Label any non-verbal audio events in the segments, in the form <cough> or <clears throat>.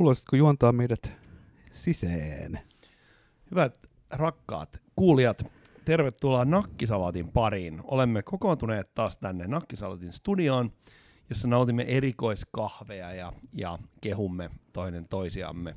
Haluaisitko juontaa meidät sisään? Hyvät rakkaat kuulijat, tervetuloa Nakkisalaatin pariin. Olemme kokoontuneet taas tänne Nakkisalaatin studioon, jossa nautimme erikoiskahveja ja, ja kehumme toinen toisiamme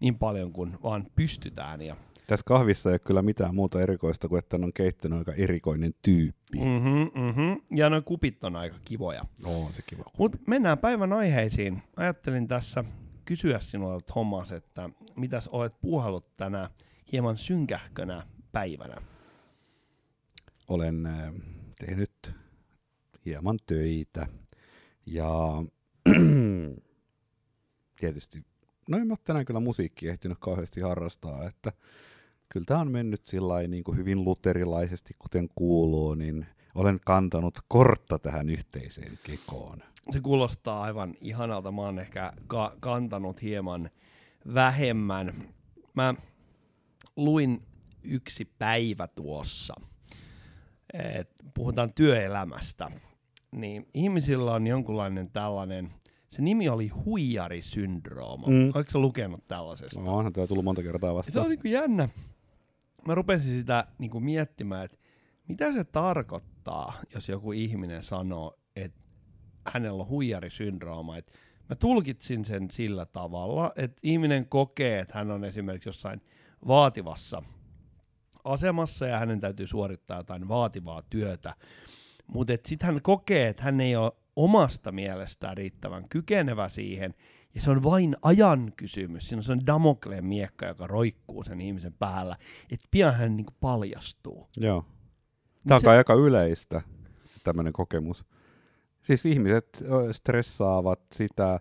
niin paljon kuin vaan pystytään. Ja Tässä kahvissa ei ole kyllä mitään muuta erikoista kuin, että on keittänyt aika erikoinen tyyppi. Mm. Mm-hmm, mm-hmm. Ja nuo kupit on aika kivoja. Oo, se kiva. Mutta mennään päivän aiheisiin. Ajattelin tässä kysyä sinulta, Thomas, että mitäs olet puuhallut tänä hieman synkähkönä päivänä? Olen äh, tehnyt hieman töitä ja <clears throat> tietysti, no en ole tänään kyllä musiikkia ehtinyt kauheasti harrastaa, että kyllä tämä on mennyt sillä niin kuin hyvin luterilaisesti, kuten kuuluu, niin olen kantanut kortta tähän yhteiseen kekoon. Se kuulostaa aivan ihanalta. Mä oon ehkä ka- kantanut hieman vähemmän. Mä luin yksi päivä tuossa, et puhutaan työelämästä, niin ihmisillä on jonkunlainen tällainen, se nimi oli huijarisyndrooma. Mm. Oletko sä lukenut tällaisesta? No, onhan tämä tullut monta kertaa Ja se vastaan. on niinku jännä. Mä rupesin sitä niinku miettimään, että mitä se tarkoittaa, jos joku ihminen sanoo, että hänellä on huijarisyndrooma. Et mä tulkitsin sen sillä tavalla, että ihminen kokee, että hän on esimerkiksi jossain vaativassa asemassa ja hänen täytyy suorittaa jotain vaativaa työtä. Mutta sitten hän kokee, että hän ei ole omasta mielestään riittävän kykenevä siihen, ja se on vain ajan kysymys. Siinä on se Damokleen miekka, joka roikkuu sen ihmisen päällä, että pian hän niinku paljastuu. Joo. Tämä on Se- aika yleistä, tämmöinen kokemus. Siis ihmiset stressaavat sitä,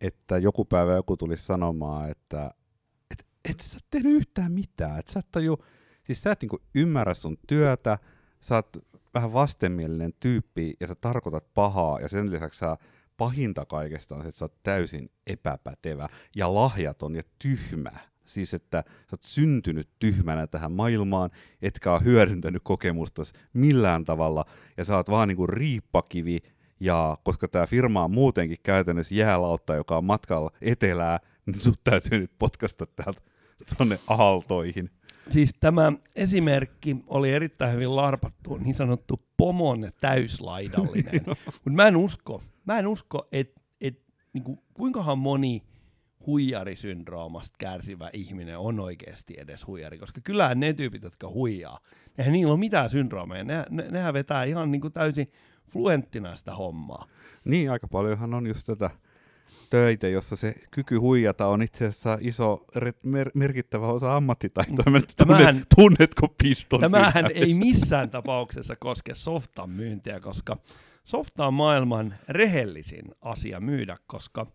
että joku päivä joku tulisi sanomaan, että et, et sä et tehnyt yhtään mitään. Et sä et taju, siis sä et niinku ymmärrä sun työtä, sä oot vähän vastenmielinen tyyppi ja sä tarkoitat pahaa ja sen lisäksi sä pahinta kaikesta on se, että sä oot täysin epäpätevä ja lahjaton ja tyhmä. Siis, että sä oot syntynyt tyhmänä tähän maailmaan, etkä ole hyödyntänyt kokemusta millään tavalla, ja sä oot vaan niinku riippakivi, ja koska tämä firma on muutenkin käytännössä jäälautta, joka on matkalla etelää, niin sut täytyy nyt potkasta täältä tonne aaltoihin. Siis tämä esimerkki oli erittäin hyvin larpattu, niin sanottu pomon täyslaidallinen. <laughs> Mutta mä en usko, mä en usko, että et, niinku, kuinkahan moni huijarisyndroomasta kärsivä ihminen on oikeasti edes huijari, koska kyllähän ne tyypit, jotka huijaa, eihän niillä ole mitään syndroomeja, ne, ne, nehän vetää ihan niinku täysin fluenttina sitä hommaa. Niin, aika paljonhan on just tätä töitä, jossa se kyky huijata on itse asiassa iso mer- merkittävä osa ammattitaitoa. Mä Tämähän- tunnet, tunnetko piston Tämähän sydämessä? ei missään tapauksessa koske softan myyntiä, koska softa on maailman rehellisin asia myydä, koska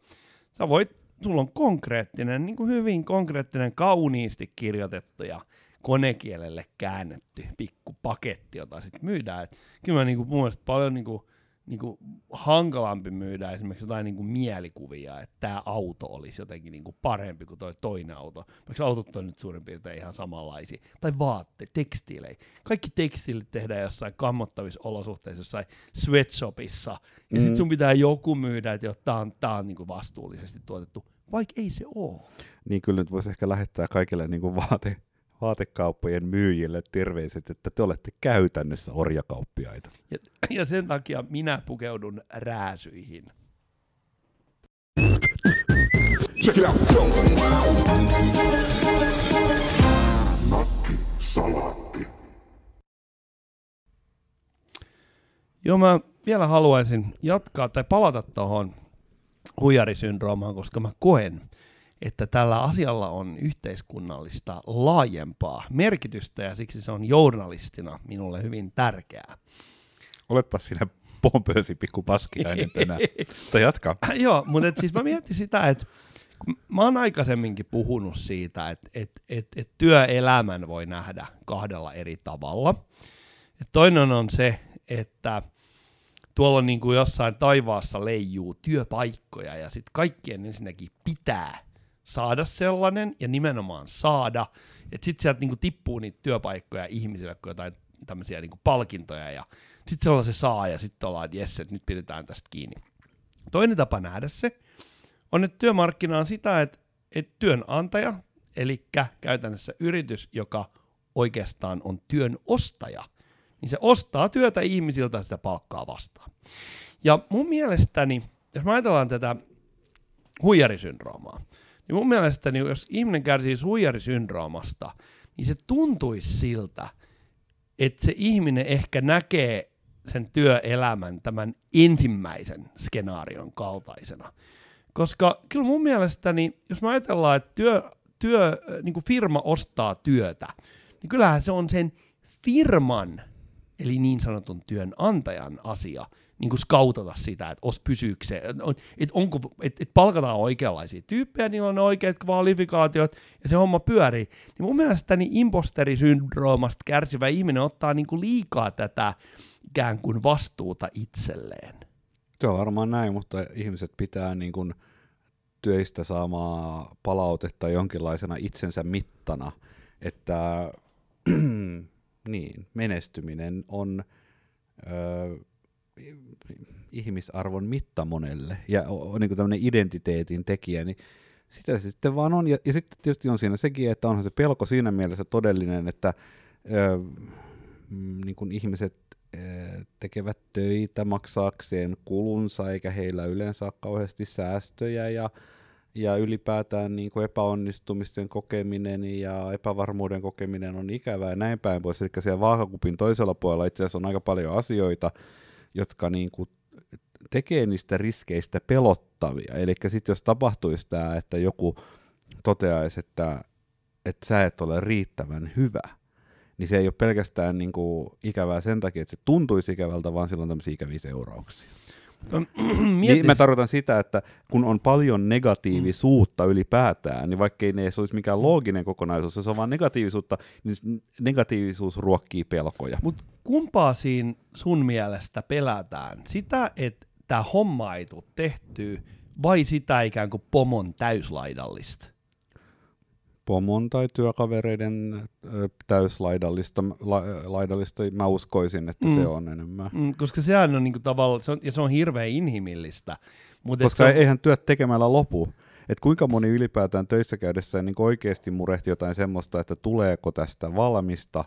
sä voit, sulla on konkreettinen, niin kuin hyvin konkreettinen, kauniisti kirjoitettu ja konekielelle käännetty pikku paketti, jota sitten myydään. Et kyllä mä niin kuin, mun mielestä paljon niin kuin, niin kuin hankalampi myydä esimerkiksi jotain niin kuin mielikuvia, että tämä auto olisi jotenkin niin kuin parempi kuin toi toinen auto. Vaikka autot on nyt suurin piirtein ihan samanlaisia. Tai vaatteet, tekstiilejä. Kaikki tekstiilit tehdään jossain kammottavissa olosuhteissa, jossain sweatshopissa. Ja Mm. sitten sun pitää joku myydä, että tämä on, tää on niin kuin vastuullisesti tuotettu. Vaikka ei se ole. Niin kyllä nyt voisi ehkä lähettää kaikille niin kuin vaate, vaatekauppojen myyjille terveiset, että te olette käytännössä orjakauppiaita. Ja, ja sen takia minä pukeudun rääsyihin. Check it out. Salaatti. Joo, mä vielä haluaisin jatkaa tai palata tuohon huijarisyndroomaan, koska mä koen, että tällä asialla on yhteiskunnallista laajempaa merkitystä ja siksi se on journalistina minulle hyvin tärkeää. Oletpa sinä pompöösi pikku paskiainen tänään. <laughs> Mutta jatka. Joo, mutta et siis mä mietin sitä, että mä oon aikaisemminkin puhunut siitä, että et, et, et työelämän voi nähdä kahdella eri tavalla. Et toinen on se, että tuolla niin kuin jossain taivaassa leijuu työpaikkoja ja sitten kaikkien ensinnäkin pitää saada sellainen ja nimenomaan saada, että sitten sieltä niin kuin tippuu niitä työpaikkoja ihmisille, kun jotain tämmöisiä niin kuin palkintoja ja sitten se on se saa ja sitten ollaan, että jes, että nyt pidetään tästä kiinni. Toinen tapa nähdä se on, että työmarkkina on sitä, että, että työnantaja, eli käytännössä yritys, joka oikeastaan on työn ostaja, niin se ostaa työtä ihmisiltä sitä palkkaa vastaan. Ja mun mielestäni, jos me ajatellaan tätä huijarisyndroomaa, niin mun mielestäni jos ihminen kärsii huijarisyndroomasta, niin se tuntuisi siltä, että se ihminen ehkä näkee sen työelämän tämän ensimmäisen skenaarion kaltaisena. Koska kyllä mun mielestäni, jos me ajatellaan, että työ, työ, niin kuin firma ostaa työtä, niin kyllähän se on sen firman, eli niin sanotun työnantajan asia, niin kuin skautata sitä, että os pysyykö se, että, onko, että, että palkataan oikeanlaisia tyyppejä, niillä on ne oikeat kvalifikaatiot, ja se homma pyörii. Niin mun mielestäni imposterisyndroomasta kärsivä ihminen ottaa niin kuin liikaa tätä ikään kuin vastuuta itselleen. Se on varmaan näin, mutta ihmiset pitää niin kuin työistä saamaa palautetta jonkinlaisena itsensä mittana, että <clears throat> niin, menestyminen on ö, ihmisarvon mitta monelle ja on niin tämmöinen identiteetin tekijä, niin sitä se sitten vaan on. Ja, ja sitten tietysti on siinä sekin, että onhan se pelko siinä mielessä todellinen, että ö, niin kuin ihmiset ö, tekevät töitä maksaakseen kulunsa, eikä heillä yleensä ole kauheasti säästöjä ja ja ylipäätään niin kuin epäonnistumisten kokeminen ja epävarmuuden kokeminen on ikävää ja näin päin pois. Eli siellä vaakakupin toisella puolella itse asiassa on aika paljon asioita, jotka niin kuin tekee niistä riskeistä pelottavia. Eli sitten jos tapahtuisi tämä, että joku toteaisi, että, että sä et ole riittävän hyvä, niin se ei ole pelkästään niin kuin ikävää sen takia, että se tuntuisi ikävältä, vaan sillä on tämmöisiä ikäviä seurauksia. Niin mä tarkoitan sitä, että kun on paljon negatiivisuutta mm. ylipäätään, niin vaikkei ne olisi mikään looginen kokonaisuus, se on vaan negatiivisuutta, niin negatiivisuus ruokkii pelkoja. Mutta kumpaa siinä sun mielestä pelätään? Sitä, että tämä homma ei tule tehtyä, vai sitä ikään kuin pomon täyslaidallista? Pomon tai työkavereiden täyslaidallista, la, laidallista, mä uskoisin, että mm. se on enemmän. Mm, koska sehän on niinku tavallaan, se on, ja se on hirveän inhimillistä. Mut koska on... eihän työt tekemällä lopu. Et kuinka moni ylipäätään töissä käydessä niin oikeasti murehti jotain semmoista, että tuleeko tästä valmista,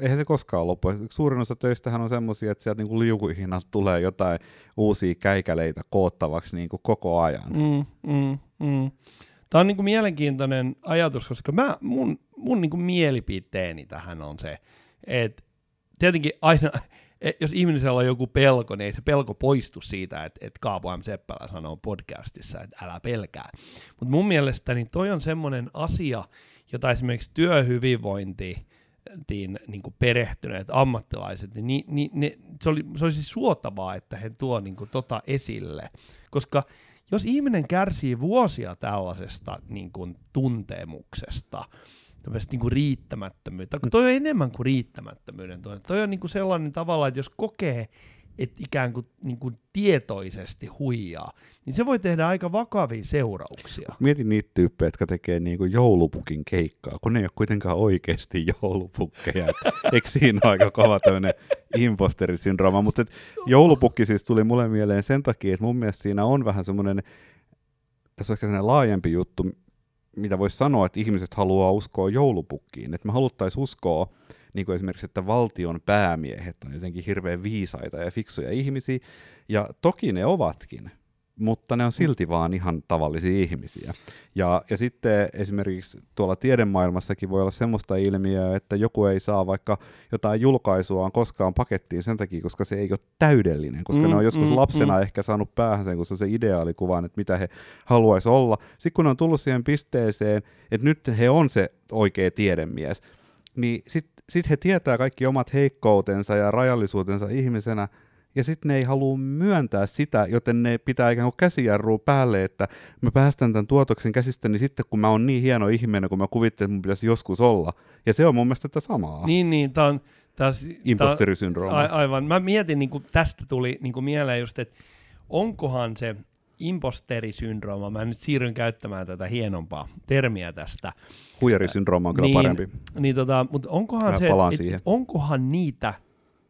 eihän se koskaan lopu. Suurin osa töistähän on semmoisia, että sieltä niin liukuhinnasta tulee jotain uusia käikäleitä koottavaksi niin kuin koko ajan. Mm, mm, mm. Tämä on niin kuin mielenkiintoinen ajatus, koska mä, mun, mun niin kuin mielipiteeni tähän on se, että tietenkin aina, <laughs> jos ihmisellä on joku pelko, niin ei se pelko poistu siitä, että, että Kaapo M. Seppälä sanoo podcastissa, että älä pelkää. Mutta mun mielestäni toi on semmoinen asia, jota esimerkiksi työhyvinvointi, niin kuin perehtyneet ammattilaiset, niin, niin ne, se, oli, se olisi suotavaa, että he tuo niin kuin tota esille, koska jos ihminen kärsii vuosia tällaisesta niin kuin, tuntemuksesta, tämmöistä niin kuin riittämättömyyttä, kun toi on enemmän kuin riittämättömyyden toi, toi on niin kuin sellainen tavalla, että jos kokee, että ikään kuin, niin kuin tietoisesti huijaa, niin se voi tehdä aika vakavia seurauksia. Mietin niitä tyyppejä, jotka tekee niin kuin joulupukin keikkaa, kun ne ei ole kuitenkaan oikeasti <laughs> joulupukkeja. Eikö siinä ole aika kova tämmöinen imposterisyndrooma? Mutta joulupukki siis tuli mulle mieleen sen takia, että mun mielestä siinä on vähän semmoinen, tässä on ehkä sellainen laajempi juttu, mitä voisi sanoa, että ihmiset haluaa uskoa joulupukkiin. Että me haluttaisiin uskoa, niin kuin esimerkiksi, että valtion päämiehet on jotenkin hirveän viisaita ja fiksuja ihmisiä, ja toki ne ovatkin, mutta ne on silti vaan ihan tavallisia ihmisiä. Ja, ja sitten esimerkiksi tuolla tiedemaailmassakin voi olla semmoista ilmiöä, että joku ei saa vaikka jotain julkaisuaan koskaan pakettiin sen takia, koska se ei ole täydellinen, koska mm, ne on joskus mm, lapsena mm. ehkä saanut päähän sen, kun se on se ideaalikuvan, että mitä he haluaisi olla. Sitten kun ne on tullut siihen pisteeseen, että nyt he on se oikea tiedemies, niin sitten sit he tietää kaikki omat heikkoutensa ja rajallisuutensa ihmisenä, ja sitten ne ei halua myöntää sitä, joten ne pitää ikään kuin käsijarrua päälle, että mä päästän tämän tuotoksen käsistäni sitten, kun mä oon niin hieno ihminen, kun mä kuvittelen, että mun pitäisi joskus olla. Ja se on mun mielestä tätä samaa. Niin, niin, tää on... Taas, Imposterisyndrooma. A, aivan. Mä mietin, niin kuin tästä tuli niin kuin mieleen just, että onkohan se imposterisyndrooma, mä nyt siirryn käyttämään tätä hienompaa termiä tästä. Huijarisyndrooma on kyllä niin, parempi. Niin, tota, mutta onkohan, se, et, onkohan niitä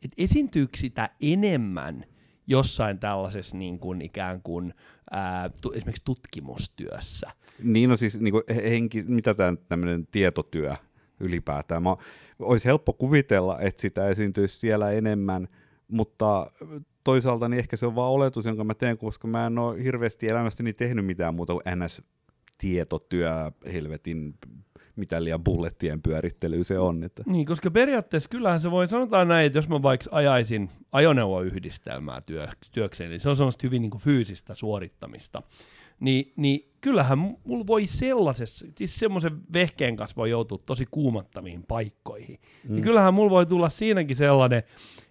että esiintyykö sitä enemmän jossain tällaisessa niin kuin ikään kuin ää, tu, esimerkiksi tutkimustyössä. Niin on siis niin kuin henki, mitä tämä tämmöinen tietotyö ylipäätään. Mä, olisi helppo kuvitella, että sitä esiintyisi siellä enemmän, mutta toisaalta niin ehkä se on vaan oletus, jonka mä teen, koska mä en ole hirveästi elämästäni tehnyt mitään muuta kuin NS-tietotyö, helvetin mitä liian bullettien pyörittely se on. Että. Niin, koska periaatteessa kyllähän se voi, sanotaan näin, että jos mä vaikka ajaisin ajoneuvoyhdistelmää työ, työkseen, niin se on semmoista hyvin niin kuin fyysistä suorittamista. Niin, niin kyllähän mulla voi sellaisessa, siis semmoisen vehkeen kanssa voi joutua tosi kuumattaviin paikkoihin. Mm. Niin kyllähän mulla voi tulla siinäkin sellainen,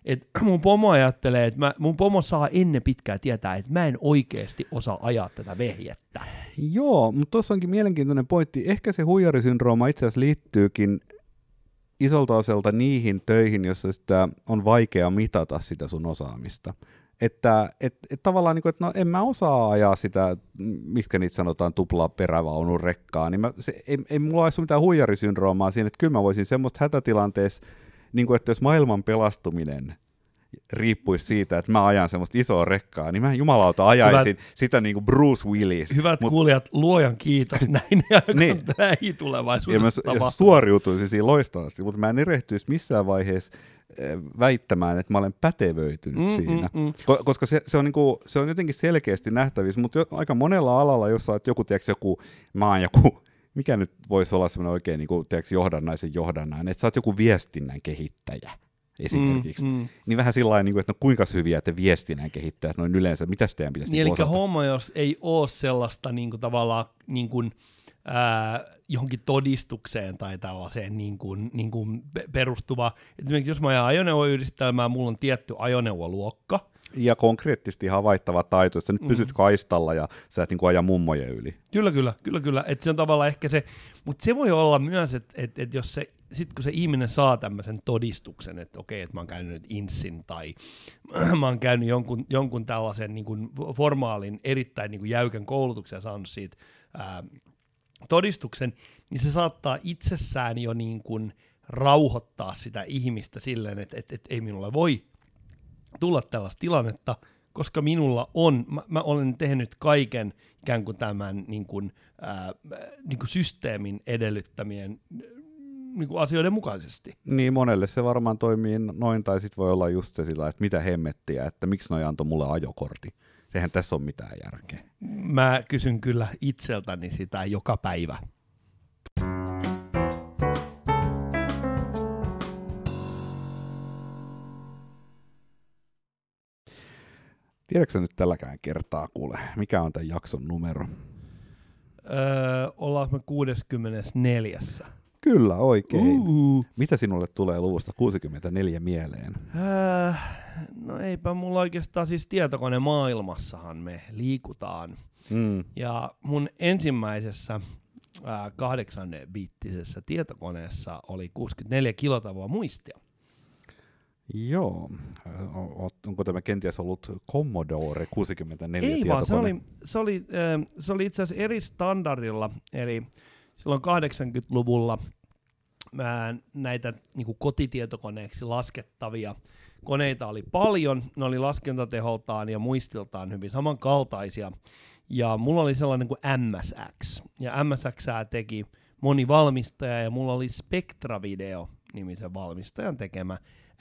että <clears throat> mun pomo ajattelee, että mä, mun pomo saa ennen pitkää tietää, että mä en oikeasti osaa ajaa tätä vehjettä. Joo, mutta tuossa onkin mielenkiintoinen pointti. Ehkä se huijarisyndrooma itse asiassa liittyykin isolta osalta niihin töihin, jossa sitä on vaikea mitata sitä sun osaamista. Että et, et tavallaan, niin kuin, että no en mä osaa ajaa sitä, mitkä niitä sanotaan, tuplaa perävaunun rekkaa, niin mä, se, ei, ei mulla ole mitään huijarisyndroomaa siinä, että kyllä mä voisin semmoista hätätilanteessa, niin kuin, että jos maailman pelastuminen riippuisi siitä, että mä ajan semmoista isoa rekkaa, niin mä jumalauta ajaisin Hyvät, sitä niin kuin Bruce Willis. Hyvät Mut, kuulijat, luojan kiitos <laughs> näin niin, lähitulevaisuudessa Ja mä suoriutuisin siinä loistavasti, mutta mä en erehtyisi missään vaiheessa eh, väittämään, että mä olen pätevöitynyt mm, siinä. Mm, mm. Ko- koska se, se, on niinku, se on jotenkin selkeästi nähtävissä, mutta jo, aika monella alalla, jossa että joku, tiedätkö, joku, mä oon joku, mikä nyt voisi olla semmoinen oikein niin kuin, tiedätkö, johdannaisen johdannainen, että sä oot joku viestinnän kehittäjä esimerkiksi. Mm, mm. Niin vähän sillä niin että no kuinka hyviä te viestinnän kehittäjät noin yleensä, mitä teidän pitäisi niin, osata? Eli homma, jos ei ole sellaista niin kuin, tavallaan niin kuin, ää, johonkin todistukseen tai tällaiseen niin kuin, niin kuin perustuva. Esimerkiksi jos mä ajan ajoneuvoyhdistelmää, mulla on tietty ajoneuvoluokka, ja konkreettisesti havaittava taito, että sä nyt pysyt mm. kaistalla ja sä et niin kuin aja mummojen yli. Kyllä, kyllä, kyllä, kyllä. Että se on tavallaan ehkä se, mutta se voi olla myös, että et, et jos se sitten kun se ihminen saa tämmöisen todistuksen, että okei, että mä oon käynyt nyt INSin tai <clears throat> mä oon käynyt jonkun, jonkun tällaisen niin kuin formaalin, erittäin niin kuin jäykän koulutuksen ja saanut siitä ää, todistuksen, niin se saattaa itsessään jo niin kuin rauhoittaa sitä ihmistä silleen, että, että, että ei minulle voi tulla tällaista tilannetta, koska minulla on, mä, mä olen tehnyt kaiken ikään kuin tämän niin kuin, ää, niin kuin systeemin edellyttämien niin kuin asioiden mukaisesti. Niin, monelle se varmaan toimii noin, tai sitten voi olla just se sillä, että mitä hemmettiä, että miksi noi antoi mulle ajokortti. Sehän tässä on mitään järkeä. Mä kysyn kyllä itseltäni sitä joka päivä. Tiedätkö nyt tälläkään kertaa, kuule, mikä on tämän jakson numero? Öö, ollaan me 64. Kyllä, oikein. Uh. Mitä sinulle tulee luvusta 64 mieleen? Äh, no eipä mulla oikeastaan siis tietokone maailmassahan me liikutaan. Mm. Ja mun ensimmäisessä kahdeksan bittisessä tietokoneessa oli 64 kilotavoa muistia. Joo. Onko tämä kenties ollut Commodore 64 Ei vaan, se oli, se oli, se oli itse asiassa eri standardilla, eli silloin 80-luvulla mä näitä niin kotitietokoneeksi laskettavia koneita oli paljon, ne oli laskentateholtaan ja muistiltaan hyvin samankaltaisia, ja mulla oli sellainen kuin MSX, ja MSX teki moni valmistaja, ja mulla oli Spectra Video nimisen valmistajan tekemä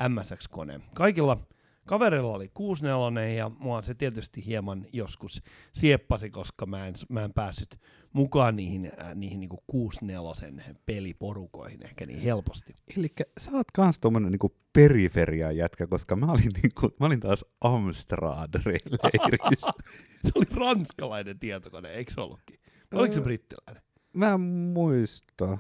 MSX-kone. Kaikilla Kaverilla oli 64 ja mua se tietysti hieman joskus sieppasi, koska mä en, mä en päässyt mukaan niihin, äh, niihin niinku 64 peliporukoihin ehkä niin helposti. Eli sä oot kans tommonen niinku periferia jätkä, koska mä olin, niinku, mä olin taas Amstrad-leirissä. <laughs> se oli ranskalainen tietokone, eikö se ollutkin? Oliko se brittiläinen? Mä en muista.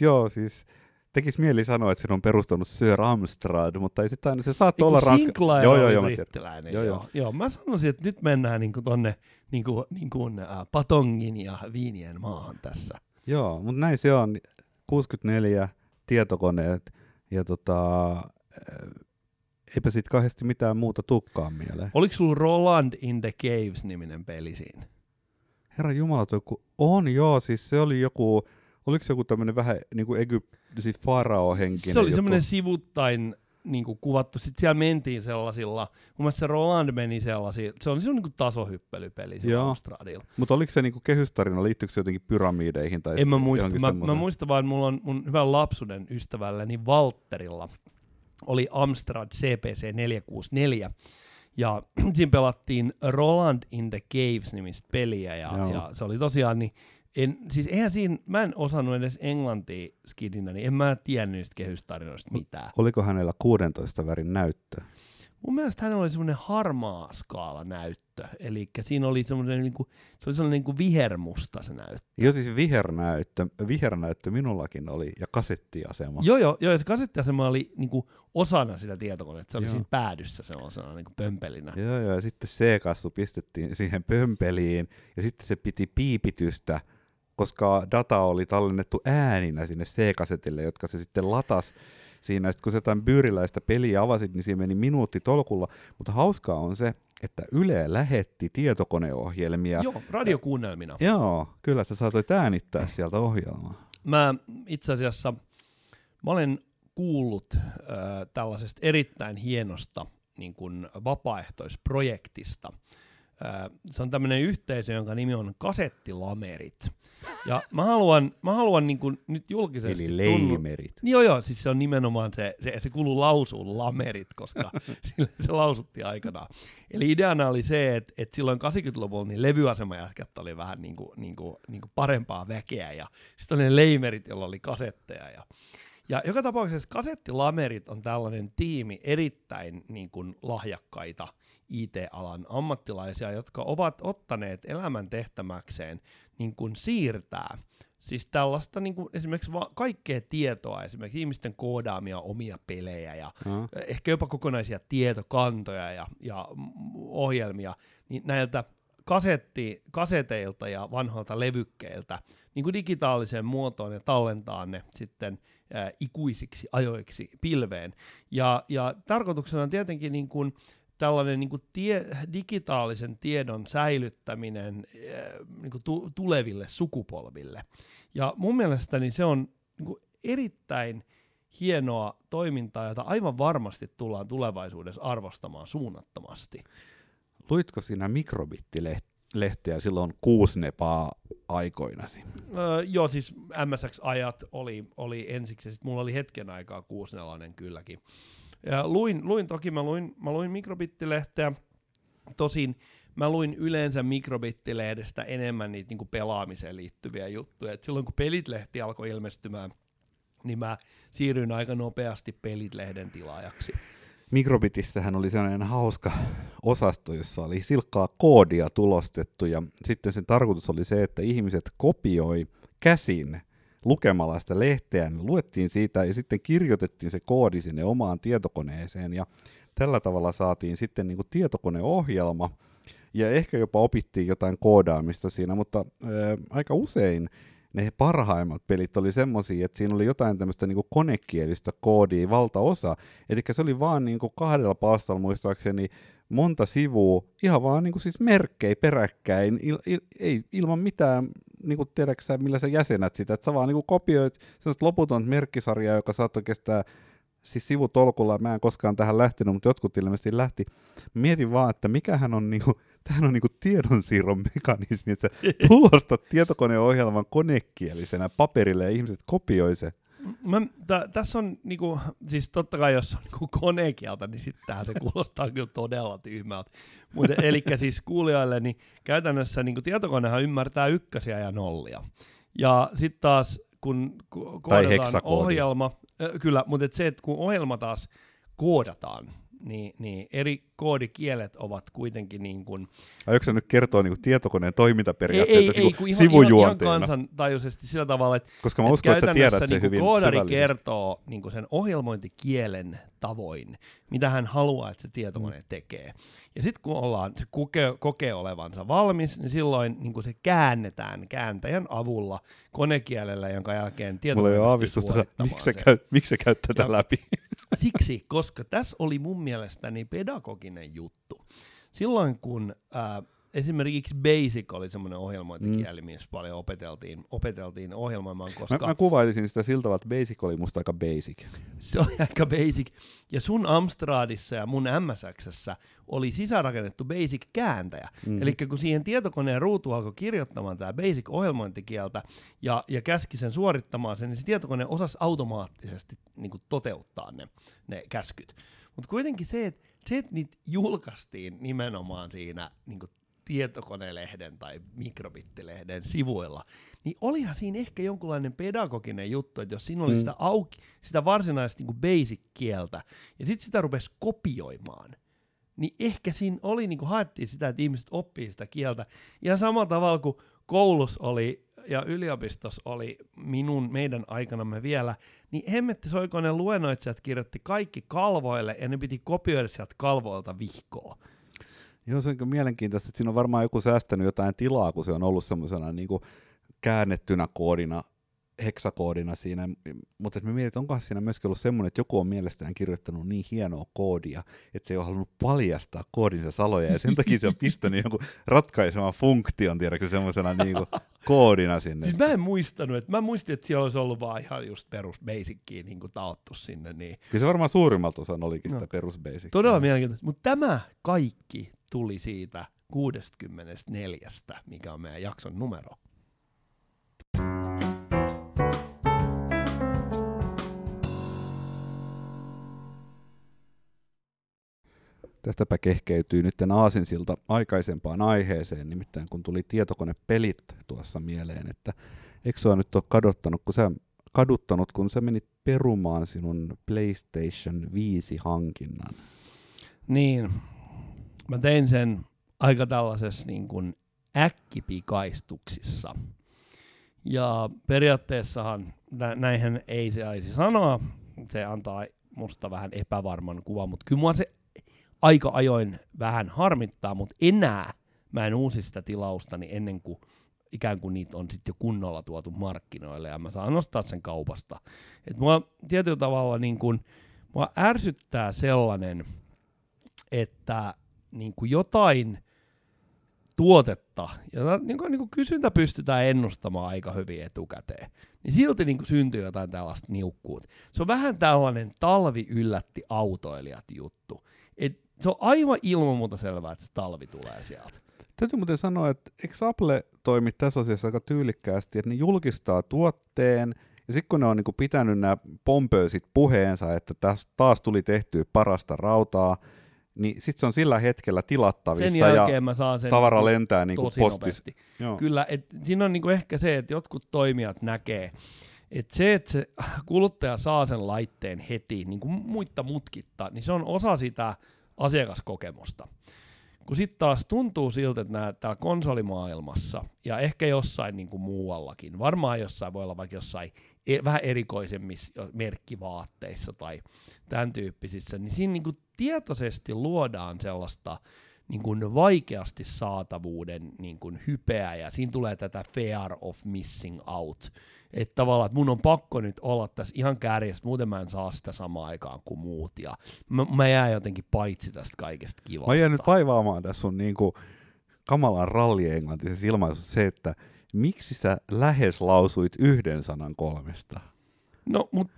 Joo, siis tekis mieli sanoa, että sen on perustanut Sir Amstrad, mutta ei sitä aina, se saattoi olla ranska... Joo, joo, joo, brittiläinen, joo, joo. joo. Mä sanoisin, että nyt mennään niin kuin tonne niin kuin, niin kuin, äh, patongin ja viinien maahan tässä. Joo, mutta näin se on. 64 tietokoneet ja tota, äh, eipä sit kahdesti mitään muuta tukkaan mieleen. Oliko sulla Roland in the Caves-niminen peli siinä? Herra Jumala, on joo, siis se oli joku, oliko se joku tämmöinen vähän niin kuin Egypt, siis farao-henkinen Se oli semmoinen sivuttain niin kuin kuvattu. Sitten siellä mentiin sellaisilla, mun mielestä se Roland meni sellaisilla, se oli se niin kuin tasohyppelypeli. Amstradilla. Mutta oliko se niinku kehystarina, liittyykö se jotenkin pyramideihin? Tai En mä muista, mä, mä muistan vaan, että mulla on mun hyvän lapsuuden ystävälläni Valtterilla oli Amstrad CPC 464, ja <clears throat> siinä pelattiin Roland in the Caves nimistä peliä, ja, Joo. ja se oli tosiaan niin, en, siis eihän siinä, mä en osannut edes englantia skidinä, niin en mä tiennyt niistä kehystarinoista mitään. Oliko hänellä 16 värin näyttö? Mun mielestä hänellä oli semmoinen harmaa skaala näyttö, eli siinä oli semmoinen, niinku, se oli semmoinen niinku vihermusta se näyttö. Joo, siis vihernäyttö, vihernäyttö minullakin oli, ja kasettiasema. Joo, joo, joo, se kasettiasema oli niinku osana sitä tietokonetta, se oli Joo. siinä päädyssä sellaisena niinku pömpelinä. Joo, joo, ja sitten C-kassu pistettiin siihen pömpeliin, ja sitten se piti piipitystä, koska data oli tallennettu ääninä sinne C-kasetille, jotka se sitten latas siinä. Sitten kun se jotain byyriläistä peliä avasit, niin siinä meni minuutti tolkulla. Mutta hauskaa on se, että Yle lähetti tietokoneohjelmia. Joo, radiokuunnelmina. Joo, kyllä sä saatoit äänittää sieltä ohjelmaa. Mä itse asiassa, mä olen kuullut äh, tällaisesta erittäin hienosta niin kuin vapaaehtoisprojektista. Äh, se on tämmöinen yhteisö, jonka nimi on Kasettilamerit. Ja mä haluan, mä haluan niin kuin nyt julkisesti Eli tunnu- leimerit. Niin Joo, joo, siis se on nimenomaan se, se, se kuuluu lausuun lamerit, koska <laughs> sille se lausuttiin aikanaan. Eli ideana oli se, että, että silloin 80-luvulla niin levyasemajätkät oli vähän niin kuin, niin kuin, niin kuin parempaa väkeä, ja sitten oli ne leimerit, joilla oli kasetteja. Ja, ja joka tapauksessa kasettilamerit on tällainen tiimi erittäin niin kuin lahjakkaita IT-alan ammattilaisia, jotka ovat ottaneet elämän tehtämäkseen niin kuin siirtää Siis tällaista niin kuin esimerkiksi va- kaikkea tietoa, esimerkiksi ihmisten koodaamia omia pelejä ja No. ehkä jopa kokonaisia tietokantoja ja, ja mm, ohjelmia, niin näiltä kasetti, kaseteilta ja vanhoilta levykkeiltä niin kuin digitaaliseen muotoon ja tallentaa ne sitten ää, ikuisiksi ajoiksi pilveen. Ja, ja tarkoituksena on tietenkin niin kuin tällainen niin kuin tie, digitaalisen tiedon säilyttäminen ää, niin kuin tu, tuleville sukupolville. Ja mun mielestäni se on niin kuin erittäin hienoa toimintaa, jota aivan varmasti tullaan tulevaisuudessa arvostamaan suunnattomasti. Luitko sinä mikrobittilehteä silloin kuusnepaa aikoinasi? Öö, joo, siis MSX-ajat oli, oli ensiksi, ja sitten mulla oli hetken aikaa 64 kylläkin. Ja luin, luin toki, mä luin, mä luin mikrobittilehteä, tosin mä luin yleensä mikrobittilehdestä enemmän niitä niinku pelaamiseen liittyviä juttuja. Et silloin kun Pelit-lehti alkoi ilmestymään, niin mä siirryin aika nopeasti Pelit-lehden tilaajaksi. Mikrobitissähän oli sellainen hauska osasto, jossa oli silkkaa koodia tulostettu ja sitten sen tarkoitus oli se, että ihmiset kopioi käsin lukemalla sitä lehteä, niin luettiin siitä ja sitten kirjoitettiin se koodi sinne omaan tietokoneeseen ja tällä tavalla saatiin sitten niin kuin tietokoneohjelma ja ehkä jopa opittiin jotain koodaamista siinä, mutta ää, aika usein ne parhaimmat pelit oli semmosia, että siinä oli jotain tämmöistä niinku konekielistä koodia valtaosa. Eli se oli vaan niinku kahdella palstalla muistaakseni monta sivua, ihan vaan niinku siis merkkejä peräkkäin, il, il, ei, ilman mitään, niinku tiedätkö sä, millä sä jäsenät sitä, että sä vaan niinku kopioit semmoista loputonta merkkisarjaa, joka saattoi kestää siis sivutolkulla, mä en koskaan tähän lähtenyt, mutta jotkut ilmeisesti lähti. Mietin vaan, että mikähän on niinku, <laughs> tämähän on niinku tiedonsiirron mekanismi, että sä <laughs> tulostat tietokoneohjelman konekielisenä paperille ja ihmiset kopioi se. Mä, t- tässä on niinku, siis totta kai jos on niinku konekieltä, niin sittenhän se kuulostaa kyllä todella tyhmältä. Mutta <laughs> eli siis kuulijoille, niin käytännössä niinku tietokonehan ymmärtää ykkösiä ja nollia. Ja sitten taas kun ko- koodataan ohjelma, äh, kyllä, mutta et se, että kun ohjelma taas koodataan, niin, niin eri koodikielet ovat kuitenkin niin kuin, Aiotko sä nyt kertoa niinku tietokoneen ei, toimintaperiaatteita ei, ei, niinku kun ihan, ihan, ihan sivujuonteena? kansantajuisesti sillä tavalla, että Koska mä et uskon, että sä tiedät sen niinku hyvin koodari syvällisesti. kertoo niinku sen ohjelmointikielen tavoin, mitä hän haluaa, että se tietokone Mm. tekee. Ja sitten kun ollaan, se kokee, kokee olevansa valmis, niin silloin niinku se käännetään kääntäjän avulla konekielellä, jonka jälkeen Mulla tietokone ei ole pystyy aavistusta, miksi sä, sen. käyt, miksi sä käyt tätä läpi. Siksi, koska tässä oli mun mielestäni pedagoginen juttu. Silloin kun ää, esimerkiksi Basic oli semmoinen ohjelmointikieli, mm. missä paljon opeteltiin, opeteltiin ohjelmoimaan, koska Mä, mä kuvailisin sitä siltä tavalla, että basic oli musta aika basic. se oli <laughs> aika Basic. Ja sun Amstradissa ja mun MSXssä oli sisäänrakennettu Basic-kääntäjä. Mm. Eli kun siihen tietokoneen ruutu alkoi kirjoittamaan tämä Basic-ohjelmointikieltä ja, ja käski sen suorittamaan sen, niin se tietokone osasi automaattisesti niin toteuttaa ne, ne käskyt. Mutta kuitenkin se, että se, että niitä julkaistiin nimenomaan siinä niin tietokonelehden tai mikrobittilehden sivuilla, niin olihan siinä ehkä jonkunlainen pedagoginen juttu, että jos siinä oli Mm. sitä, auki, sitä varsinaista niin basic-kieltä, ja sitten sitä rupesi kopioimaan, niin ehkä siinä oli, niin kuin haettiin sitä, että ihmiset oppii sitä kieltä. Ihan samalla tavalla kuin koulussa oli ja yliopistossa oli minun, meidän aikanamme vielä, niin hemmetti soiko ne luennoitsijat kirjoitti kaikki kalvoille ja ne piti kopioida sieltä kalvoilta vihkoa. Joo, se on mielenkiintoista, että siinä on varmaan joku säästänyt jotain tilaa, kun se on ollut semmoisena niin käännettynä koodina, heksakoodina siinä, mutta mietin, että onkohan siinä myöskin ollut semmoinen, että joku on mielestään kirjoittanut niin hienoa koodia, että se ei ole halunnut paljastaa koodinsa saloja, ja sen takia se on pistänyt <laughs> jonkun ratkaisevan funktion, tiedätkö, semmoisena niin koodina sinne. Siis mä en muistanut, että mä muistin, että siellä olisi ollut vaan ihan just perus basickiin niin kuin taottu sinne, niin Kyllä se varmaan suurimmalta osan olikin sitä No. perusbasic. Todella mielenkiintoista. Mutta tämä kaikki tuli siitä 64, mikä on meidän jakson numero. Tästäpä kehkeytyy nyt aasinsilta aikaisempaan aiheeseen, nimittäin kun tuli tietokonepelit tuossa mieleen, että eikö sua nyt ole kadottanut, kun sä, kaduttanut, kun sä menit perumaan sinun PlayStation 5 hankinnan. Niin, mä tein sen aika tällaisessa niin kuin äkkipikaistuksissa. Ja periaatteessahan nä- näinhän ei se aisi sanoa. Se antaa musta vähän epävarman kuvan, mutta kyllä mua se aika ajoin vähän harmittaa, mutta enää mä en uusi sitä tilaustani ennen kuin ikään kuin niitä on sitten jo kunnolla tuotu markkinoille ja mä saan nostaa sen kaupasta. Et mua tietyllä tavalla niin kuin, mua ärsyttää sellainen, että niin jotain tuotetta, jota niin kuin, niin kuin kysyntä pystytään ennustamaan aika hyvin etukäteen, niin silti niin syntyy jotain tällaista niukkuutta. Se on vähän tällainen talvi yllätti autoilijat juttu. Se on aivan ilman muuta selvää, että se talvi tulee sieltä. Täytyy muuten sanoa, että eikö Apple toimi tässä asiassa aika tyylikkäästi, että ne julkistaa tuotteen, ja sitten kun ne on niinku pitänyt nämä pompöösit puheensa, että täs taas tuli tehtyä parasta rautaa, niin sitten se on sillä hetkellä tilattavissa Sen ja mä saan sen tavara niinku lentää niinku postis. Kyllä, et siinä on niinku ehkä se, että jotkut toimijat näkee, että se, että se kuluttaja saa sen laitteen heti, niin kuin muitta mutkitta, niin se on osa sitä asiakaskokemusta. Kun sitten taas tuntuu siltä, että täällä konsolimaailmassa ja ehkä jossain niin kuin muuallakin, varmaan jossain voi olla vaikka jossain e- vähän erikoisemmissa merkkivaatteissa tai tämän tyyppisissä, niin siinä niin kuin tietoisesti luodaan sellaista niin kuin vaikeasti saatavuuden niin kuin hypeä ja siinä tulee tätä fear of missing out. Että tavallaan, että mun on pakko nyt olla tässä ihan kärjessä, muuten mä en saa sitä samaan aikaan kuin muut ja mä, mä jään jotenkin paitsi tästä kaikesta kivasta. Mä jään nyt vaivaamaan tässä sun niinku kamalan rallienglantisessa ilmaisussa se, että miksi sä lähes lausuit yhden sanan kolmesta? No, mut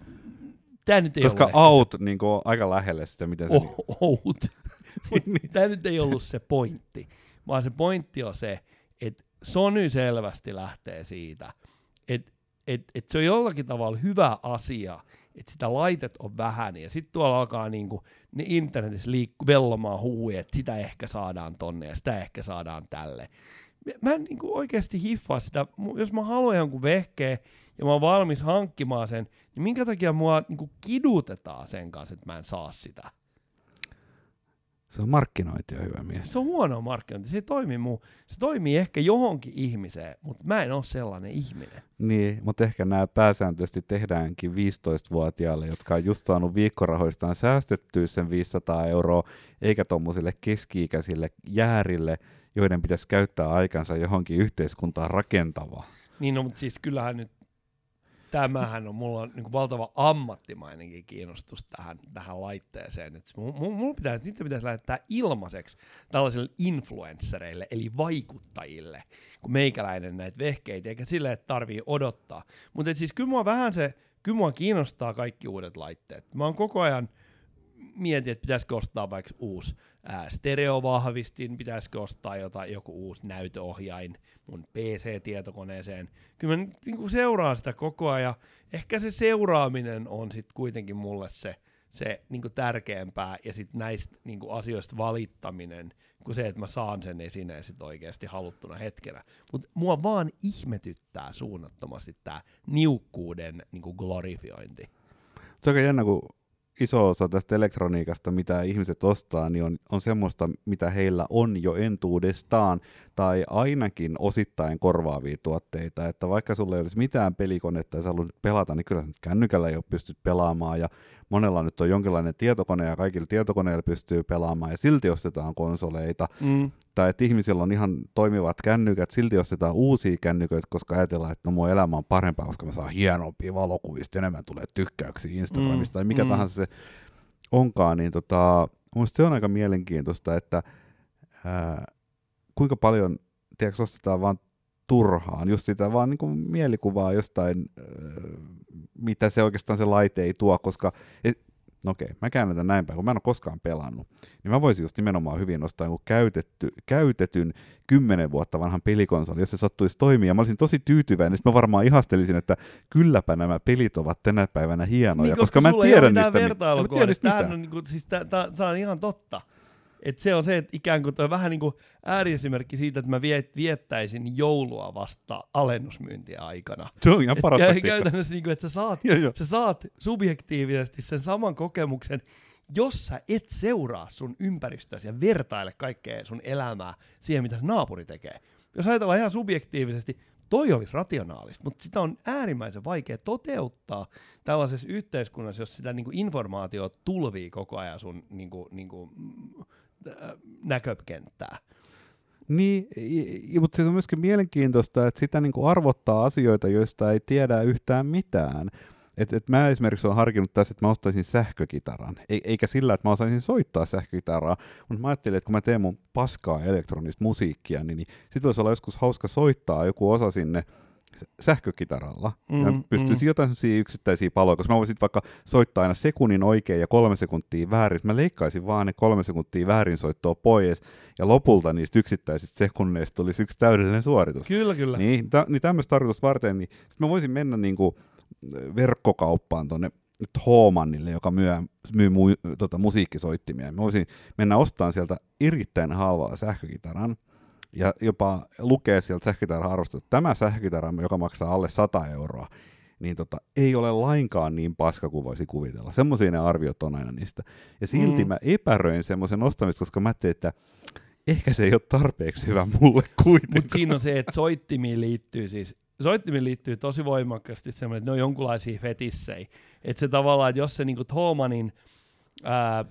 tää nyt ei Koska ollut ehkä out niinku on aika lähelle sitä, mitä se... se, oh, out. Mut <laughs> tää nyt ei ollut se pointti, vaan se pointti on se, että Sony selvästi lähtee siitä, että et, et se on jollakin tavalla hyvä asia, että sitä laitet on vähän, ja sitten tuolla alkaa niinku, ne internetissä liikku, vellomaan huuja, että sitä ehkä saadaan tonne, ja sitä ehkä saadaan tälle. Mä- en niinku oikeasti hiffaa sitä, jos mä haluan jonkun vehkeen, ja mä oon valmis hankkimaan sen, niin minkä takia mua niinku kidutetaan sen kanssa, että mä en saa sitä? Se on markkinointia, hyvä mies. Se on huono markkinointi, se ei toimi muu. Se toimii ehkä johonkin ihmiseen, mutta mä en ole sellainen ihminen. Niin, mutta ehkä nämä pääsääntöisesti tehdäänkin 15-vuotiaille, jotka on just saanut viikkorahoistaan säästettyä sen 500 euroa, eikä tuommoisille keski-ikäisille jäärille, joiden pitäisi käyttää aikansa johonkin yhteiskuntaan rakentavaan. Niin no, mutta siis kyllähän nyt tämähän on, mulla on niin valtava ammattimainenkin kiinnostus tähän, tähän laitteeseen. Et mulla, mulla pitää, niitä pitäisi lähettää ilmaiseksi tällaisille influenssereille, eli vaikuttajille, kun meikäläinen näitä vehkeitä, eikä sille, että tarvii odottaa. Mutta siis kyllä mua vähän se, kyllä mua kiinnostaa kaikki uudet laitteet. Mä oon koko ajan mietin, että pitäisikö ostaa vaikka uusi ää, stereovahvistin, pitäisikö ostaa jotain, joku uusi näytöohjain mun PC-tietokoneeseen. Kyllä mä niin kuin seuraan sitä koko ajan. Ehkä se seuraaminen on sitten kuitenkin mulle se, se niin kuin tärkeämpää, ja sitten näistä niin kuin asioista valittaminen, kuin se, että mä saan sen esineen sit oikeasti haluttuna hetkenä. Mutta mua vaan ihmetyttää suunnattomasti tämä niukkuuden niin kuin glorifiointi. Se on aika jännä, kun iso osa tästä elektroniikasta, mitä ihmiset ostaa, niin on, on semmoista, mitä heillä on jo entuudestaan, tai ainakin osittain korvaavia tuotteita, että vaikka sulla ei olisi mitään pelikonetta ja sä haluat pelata, niin kyllä kännykällä ei ole pystyt pelaamaan, ja monella nyt on jonkinlainen tietokone, ja kaikilla tietokoneilla pystyy pelaamaan, ja silti ostetaan konsoleita, Mm. tai että ihmisillä on ihan toimivat kännykät, silti ostetaan uusia kännyköitä, koska ajatellaan, että no mun elämä on parempaa, koska mä saan hienompia valokuvista, enemmän tulee tykkäyksiä Instagramista, Mm, tai mikä mm. tahansa se onkaan, niin tota, musta se on aika mielenkiintoista, että ää, kuinka paljon, tiedätkö, ostetaan vaan turhaan, just sitä vaan niin kuin mielikuvaa jostain, mitä se oikeastaan se laite ei tuo, koska et, no okei, mä käännän tämän näin päin, kun mä en ole koskaan pelannut, niin mä voisin just nimenomaan hyvin ostaa joku käytetty, käytetyn kymmenen vuotta vanhan pelikonsoli, jos se sattuisi toimia. Mä olisin tosi tyytyväinen, sitten mä varmaan ihastelisin, että kylläpä nämä pelit ovat tänä päivänä hienoja, Niin, koska, mä en tiedä niistä, mä tiedä mitään. on, niinku, siis tää, tää, tää on ihan totta. Et se on se, että ikään kuin toi vähän niin kuin ääriesimerkki siitä, että mä viet, viettäisin joulua vasta alennusmyyntiä aikana. Se on ihan Et paras käy, taktiikka. käytännössä niin kuin, että sä saat, Joo, joo. sä saat subjektiivisesti sen saman kokemuksen, jos sä et seuraa sun ympäristöäsi ja vertaile kaikkea sun elämää siihen, mitä se naapuri tekee. Jos ajatellaan ihan subjektiivisesti, toi olisi rationaalista, mutta sitä on äärimmäisen vaikea toteuttaa tällaisessa yhteiskunnassa, jos sitä niin kuin informaatiota tulvii koko ajan sun niin kuin, niin kuin, mm, näkökenttää. Niin, mutta se on myöskin mielenkiintoista, että sitä niin kuin arvottaa asioita, joista ei tiedä yhtään mitään. Et, et mä esimerkiksi olen harkinnut tässä, että mä ostaisin sähkökitaran, e- eikä sillä, että mä osaisin soittaa sähkökitaraa, mutta mä ajattelin, että kun mä teen mun paskaa elektronista musiikkia, niin, niin sit voisi olla joskus hauska soittaa joku osa sinne sähkökitaralla. Mm, mä pystyisin mm. jotain sellaisia yksittäisiä paloja, koska mä voisin vaikka soittaa aina sekunnin oikein ja kolme sekuntia väärin. Mä leikkaisin vaan ne kolme sekuntia väärin soittoa pois, ja lopulta niistä yksittäisistä sekunneista tulisi yksi täydellinen suoritus. Kyllä, kyllä. Niin, tä, niin tämmöistä tarkoitusta varten, niin sit mä voisin mennä niinku verkkokauppaan tuonne Thomanille, joka myy, myy mu, tota, musiikkisoittimia. Mä voisin mennä ostamaan sieltä erittäin halvalla sähkökitaran, ja jopa lukee sieltä sähkökitaran arvostelua, että tämä sähkökitara, joka maksaa alle 100 euroa, niin tota, ei ole lainkaan niin paska kuin voisi kuvitella. Semmoisia ne arviot on aina niistä. Ja silti Mm. mä epäröin semmoisen ostamista, koska mä ajattelin, että ehkä se ei ole tarpeeksi hyvä mulle <laughs> kuitenkaan. Mutta siinä on se, että soittimiin liittyy siis, soittimiin liittyy tosi voimakkaasti semmoinen, että ne on jonkunlaisia fetissejä. Että se tavallaan, että jos se niinku Thomanin, ää,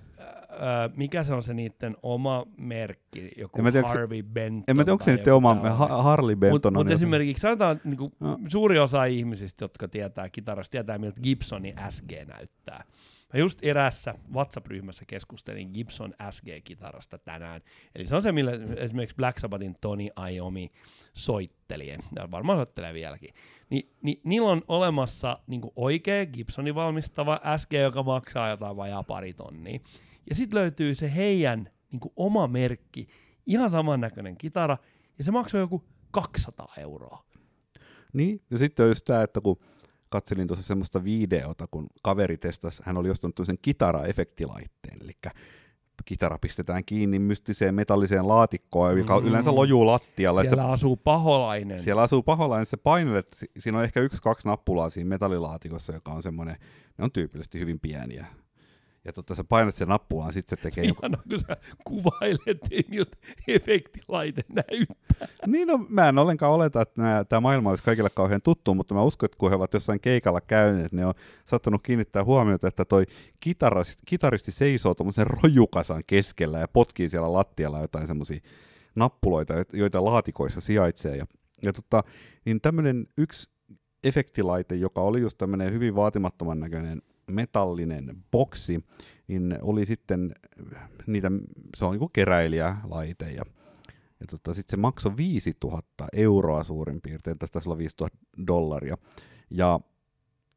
ää, mikä se on se niiden oma merkki, joku En mä tiedä, Harvey Benton. En mä tiedä, onko se niiden oma ha- Harley Benton Mutta mut esimerkiksi sanotaan, niinku, No. suuri osa ihmisistä, jotka tietää kitarasta, tietää miltä Gibsonin SG näyttää. Mä just erässä WhatsApp-ryhmässä keskustelin Gibson SG-kitarasta tänään. Eli se on se, millä esimerkiksi Black Sabbathin Tony Iommi soitteli, ja varmaan soittelee vieläkin. Ni, ni, niillä on olemassa niinku oikea Gibsonin valmistava SG, joka maksaa jotain vajaa pari tonnia. Ja sitten löytyy se heidän niinku oma merkki, ihan samannäköinen kitara, ja se maksaa joku 200 euroa. Niin, ja sitten on just tämä, että kun katselin tuossa semmoista videota, kun kaveri testasi, hän oli ostanut sen kitara-efektilaitteen, eli kitara pistetään kiinni mystiseen metalliseen laatikkoon, joka Mm. yleensä lojuu lattialla. ja Siellä asuu paholainen. se, siellä asuu paholainen, se painelet, si- siinä on ehkä yksi, kaksi nappulaa siinä metallilaatikossa, joka on semmoinen, ne on tyypillisesti hyvin pieniä. Ja tota, sä painat sen nappulaan, sit se tekee joku... Ihana, kun sä kuvailet, miltä efektilaite näyttää. Niin no, mä en ollenkaan oleta, että tämä maailma olisi kaikille kauhean tuttu, mutta mä uskon, että kun he ovat jossain keikalla käyneet, ne on saattanut kiinnittää huomiota, että toi kitaristi, kitaristi seisoo tuommoisen rojukasan keskellä ja potkii siellä lattialla jotain semmoisia nappuloita, joita laatikoissa sijaitsee. Ja, ja tota, niin tämmöinen yksi efektilaite, joka oli just tämmöinen hyvin vaatimattoman näköinen metallinen boksi, niin oli sitten niitä, se on niinku keräilijälaite ja, ja tota, sitten se maksoi 5000 euroa suurin piirtein, tästä taisi olla 5000 dollaria. Ja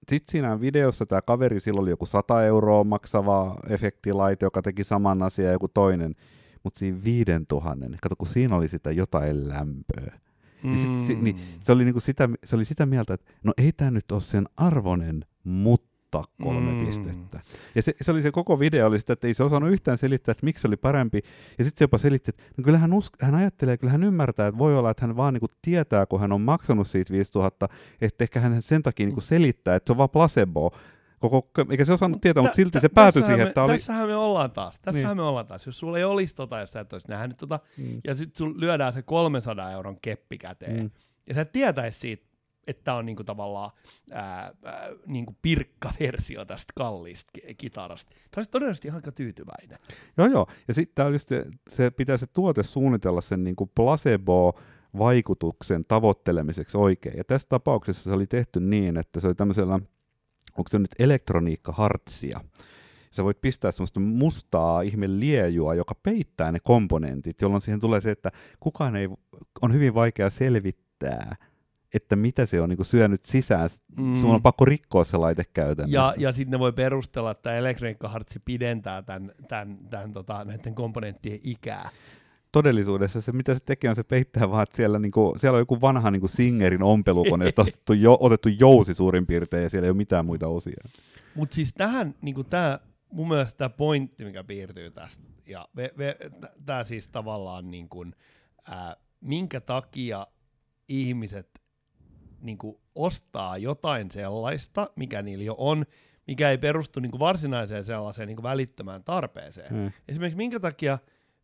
sitten siinä videossa tämä kaveri, sillä oli joku 100 euroa maksava efektilaite, joka teki saman asian joku toinen, mutta siinä 5000, kato kun siinä oli sitä jotain lämpöä. Niin sit, si, niin, se, oli niinku sitä, se oli sitä mieltä, että no ei tämä nyt ole sen arvonen, mutta kolme Mm. pistettä. Ja se, se, oli se koko video oli sitä, että ei se osannut yhtään selittää, että miksi se oli parempi. Ja sitten se jopa selitti, että no kyllä hän, usk- hän ajattelee, kyllä hän ymmärtää, että voi olla, että hän vaan niinku tietää, kun hän on maksanut siitä 5000, että ehkä hän sen takia niinku selittää, että se on vaan placebo. Koko, eikä se osannut tietää, mutta silti se päätyi siihen, me, että oli... Tässähän me ollaan taas. Tässähän Niin. me ollaan taas. Jos sulla ei olisi tota, jos sä et olisi nähnyt tota, Mm. ja sitten lyödään se 300 euron keppi käteen, Mm. ja sä et tietäisi siitä, että tämä on niinku tavallaan ää, ää, niinku pirkkaversio tästä kalliista ki- kitarasta. Tämä olisi todennäköisesti aika tyytyväinen. Joo, joo. Ja sitten se, se pitää se tuote suunnitella sen niin kuin placebo-vaikutuksen tavoittelemiseksi oikein. Ja tässä tapauksessa se oli tehty niin, että se oli tämmöisellä, onko se nyt elektroniikkahartsia. Sä voit pistää semmoista mustaa ihme liejua, joka peittää ne komponentit, jolloin siihen tulee se, että kukaan ei, on hyvin vaikea selvittää, että mitä se on niin kuin syönyt sisään. Mm. Sun on pakko rikkoa se laite käytännössä. Ja, ja sitten ne voi perustella, että elektroniikkahartsi pidentää tämän, tämän, tämän, tota, näiden komponenttien ikää. todellisuudessa se, mitä se tekee, on se peittää vaan, että siellä, niinku, siellä on joku vanha niinku Singerin ompelukoneesta otettu, jo, otettu jousi suurin piirtein, ja siellä ei ole mitään muita osia. Mutta siis tähän, niinku tää, mun mielestä tämä pointti, mikä piirtyy tästä, ja tämä siis tavallaan, niinku, ää, minkä takia ihmiset niinku, ostaa jotain sellaista, mikä niillä jo on, mikä ei perustu niinku, varsinaiseen sellaiseen niinku, välittömään tarpeeseen. Mm. Esimerkiksi minkä takia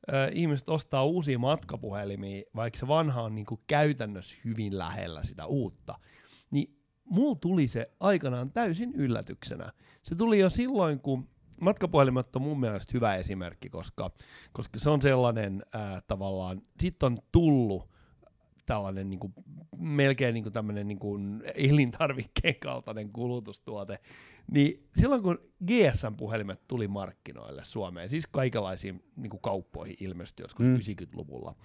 ö, ihmiset ostaa uusia matkapuhelimia, vaikka se vanha on niinku käytännössä hyvin lähellä sitä uutta, niin mulla tuli se aikanaan täysin yllätyksenä. Se tuli jo silloin, kun matkapuhelimet on mun mielestä hyvä esimerkki, koska, koska se on sellainen ää, tavallaan, sit on tullut tällainen niin kuin, melkein niin kuin tämmöinen niin kuin elintarvikkeen kaltainen kulutustuote, niin silloin kun GSM-puhelimet tuli markkinoille Suomeen, siis kaikenlaisiin niin kuin kauppoihin ilmestyi joskus Mm. mm. 90-luvulla,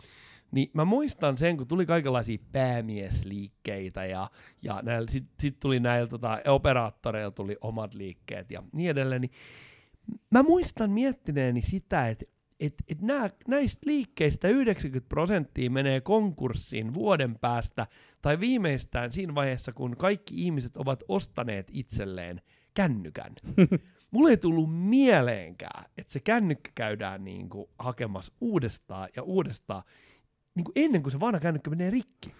niin mä muistan sen, kun tuli kaikenlaisia päämiesliikkeitä ja, ja sitten sit tuli näillä tota, operaattoreilla tuli omat liikkeet ja niin edelleen, niin mä muistan miettineeni sitä, että et, et nää, näistä liikkeistä 90 prosenttia menee konkurssiin vuoden päästä tai viimeistään siinä vaiheessa, kun kaikki ihmiset ovat ostaneet itselleen kännykän. <laughs> Mulle ei tullut mieleenkään, että se kännykkä käydään niinku hakemassa uudestaan ja uudestaan niinku ennen kuin se vanha kännykkä menee rikki.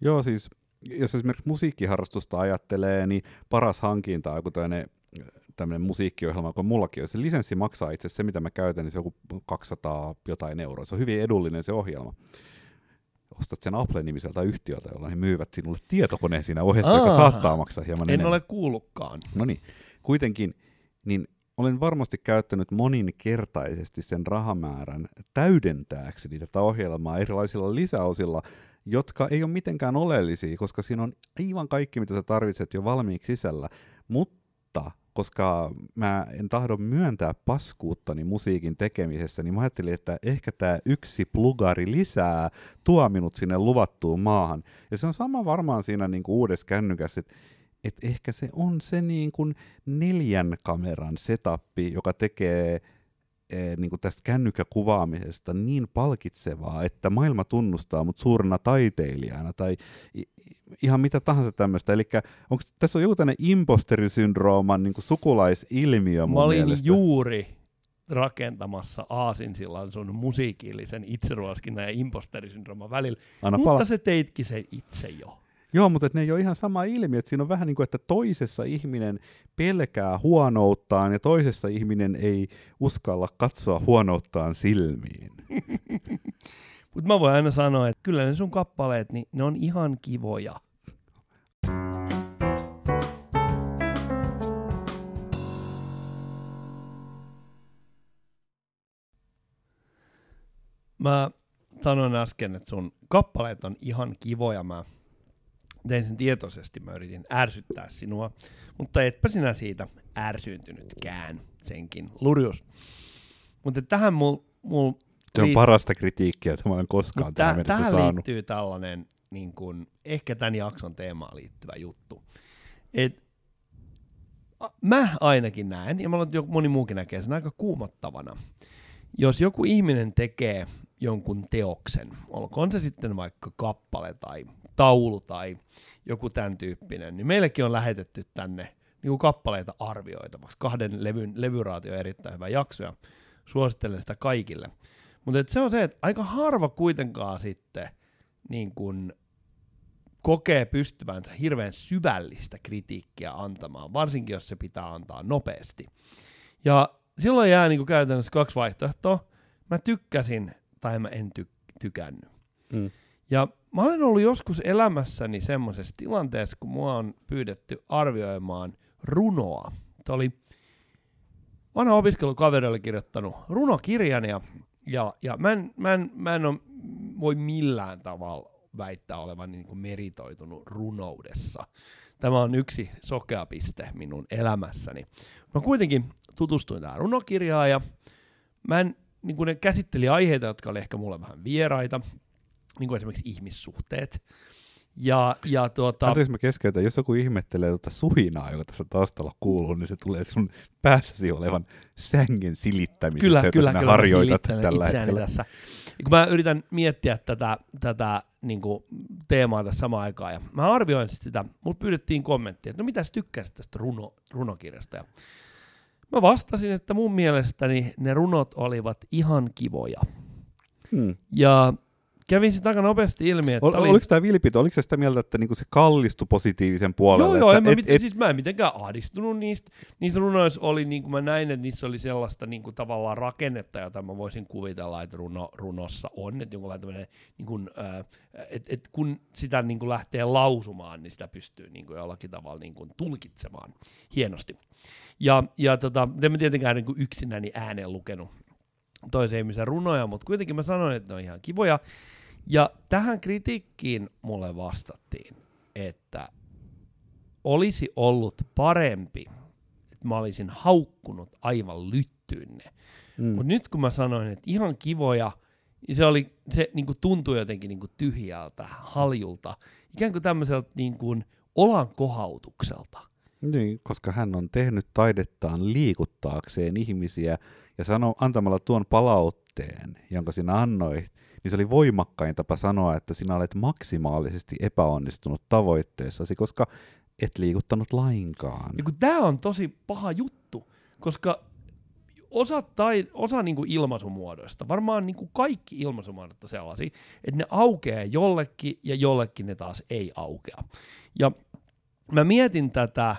Joo, siis jos esimerkiksi musiikkiharrastusta ajattelee, niin paras hankinta on joku tämmöinen tämmöinen musiikkiohjelma, kun mullakin on. Se lisenssi maksaa itse asiassa se, mitä mä käytän, niin se on joku 200 jotain euroa. Se on hyvin edullinen se ohjelma. Ostat sen Apple-nimiseltä yhtiöltä, jolla he myyvät sinulle tietokoneen siinä ohessa, joka Aa. saattaa maksaa hieman En enemmän. ole kuullutkaan. No niin, kuitenkin, niin olen varmasti käyttänyt moninkertaisesti sen rahamäärän täydentääkseni tätä ohjelmaa erilaisilla lisäosilla, jotka ei ole mitenkään oleellisia, koska siinä on aivan kaikki, mitä sä tarvitset jo valmiiksi sisällä. Mutta koska mä en tahdo myöntää paskuuttani musiikin tekemisessä, niin mä ajattelin, että ehkä tämä yksi plugari lisää tuo minut sinne luvattuun maahan. Ja se on sama varmaan siinä niin kuin uudessa kännykässä, että et ehkä se on se niin kuin neljän kameran setappi, joka tekee niin kuin tästä kännykkäkuvaamisesta niin palkitsevaa, että maailma tunnustaa mut suurena taiteilijana tai ihan mitä tahansa tämmöistä. Eli onko tässä on joku tämmöinen imposterisyndrooman niin kuin sukulaisilmiö mun Mä olin mielestä? juuri rakentamassa aasinsillan sun musiikillisen itseruoskinnan ja imposterisyndrooman välillä, Anna mutta pala- se teitkin sen itse jo. Joo, mutta ne ei ole ihan sama ilmiö. Et siinä on vähän niin kuin, että toisessa ihminen pelkää huonouttaan ja toisessa ihminen ei uskalla katsoa huonouttaan silmiin. <laughs> Mutta mä voin aina sanoa, että kyllä ne sun kappaleet, niin ne on ihan kivoja. Mä sanoin äsken, että sun kappaleet on ihan kivoja. Mä tein sen tietoisesti, mä yritin ärsyttää sinua, mutta etpä sinä siitä ärsyyntynytkään senkin lurjus. Mutta tähän mul, mul Se on liit- parasta kritiikkiä, jota mä olen koskaan Mut tähän tä- mennessä tähän saanut. liittyy tällainen, niin kun, ehkä tämän jakson teemaan liittyvä juttu. Et, a- mä ainakin näen, ja mä olen, että joku- moni muukin näkee sen aika kuumottavana. Jos joku ihminen tekee jonkun teoksen, olkoon se sitten vaikka kappale tai taulu tai joku tämän tyyppinen, niin meillekin on lähetetty tänne niin kuin kappaleita arvioitavaksi. Kahden levyn, levyraatio on erittäin hyvä jakso ja suosittelen sitä kaikille. Mutta se on se, että aika harva kuitenkaan sitten niin kun kokee pystyvänsä hirveän syvällistä kritiikkiä antamaan, varsinkin jos se pitää antaa nopeasti. Ja silloin jää niin käytännössä kaksi vaihtoehtoa. Mä tykkäsin tai mä en ty- tykännyt. Mm. Ja mä olen ollut joskus elämässäni semmoisessa tilanteessa, kun mua on pyydetty arvioimaan runoa. Tämä oli vanha opiskelukaveri oli kirjoittanut runokirjan ja, ja, ja mä, en, mä, en, mä en ole, voi millään tavalla väittää olevan niin kuin meritoitunut runoudessa. Tämä on yksi sokea piste minun elämässäni. Mä kuitenkin tutustuin tähän runokirjaan ja mä en, niin kuin ne käsitteli aiheita, jotka oli ehkä mulle vähän vieraita, niin kuin esimerkiksi ihmissuhteet. Ja, ja tuota, Anteeksi mä keskeytän, jos joku ihmettelee tuota suhinaa, joka tässä taustalla kuuluu, niin se tulee sun päässäsi olevan sängin silittämisestä, kyllä, jota kyllä, sinä kyllä, harjoitat tällä hetkellä. tässä. Ja kun mä yritän miettiä tätä, tätä niin kuin teemaa tässä samaan aikaan, ja mä arvioin sit sitä, mut pyydettiin kommenttia, että no mitä sä tykkäsit tästä runo, runokirjasta, ja mä vastasin, että mun mielestäni ne runot olivat ihan kivoja. Hmm. Ja kävin sitten aika nopeasti ilmi, että Ol, oli... Oliko tämä vilpito, oliko se sitä mieltä, että niinku se kallistui positiivisen puolelle? Joo, joo, en mä, et, mit, et, siis mä en mitenkään ahdistunut niistä. Niissä runoissa oli, niin kuin mä näin, että niissä oli sellaista niin kuin tavallaan rakennetta, jota mä voisin kuvitella, että runo, runossa on. Että jonkunlainen tämmöinen, niin kuin, äh, et, et kun sitä niin kuin lähtee lausumaan, niin sitä pystyy niin kuin jollakin tavalla niin kuin tulkitsemaan hienosti. Ja, ja tota, en mä tietenkään niin kuin yksinäni ääneen lukenut toisen ihmisen runoja, mutta kuitenkin mä sanoin, että ne on ihan kivoja. Ja tähän kritiikkiin mulle vastattiin, että olisi ollut parempi, että mä olisin haukkunut aivan lyttyynne. mm. Mutta nyt kun mä sanoin, että ihan kivoja, niin se, oli, se niin kuin tuntui jotenkin niin kuin tyhjältä, haljulta, ikään kuin tämmöiseltä niin kuin olan kohautukselta. Niin, koska hän on tehnyt taidettaan liikuttaakseen ihmisiä ja sano, antamalla tuon palautteen, jonka sinä annoit, niin se oli voimakkain tapa sanoa, että sinä olet maksimaalisesti epäonnistunut tavoitteessasi, koska et liikuttanut lainkaan. Ja tämä on tosi paha juttu, koska osa, tai, osa niinku ilmaisumuodoista, varmaan niinku kaikki ilmaisumuodot on sellaisia, että ne aukeaa jollekin ja jollekin ne taas ei aukea. Ja mä mietin tätä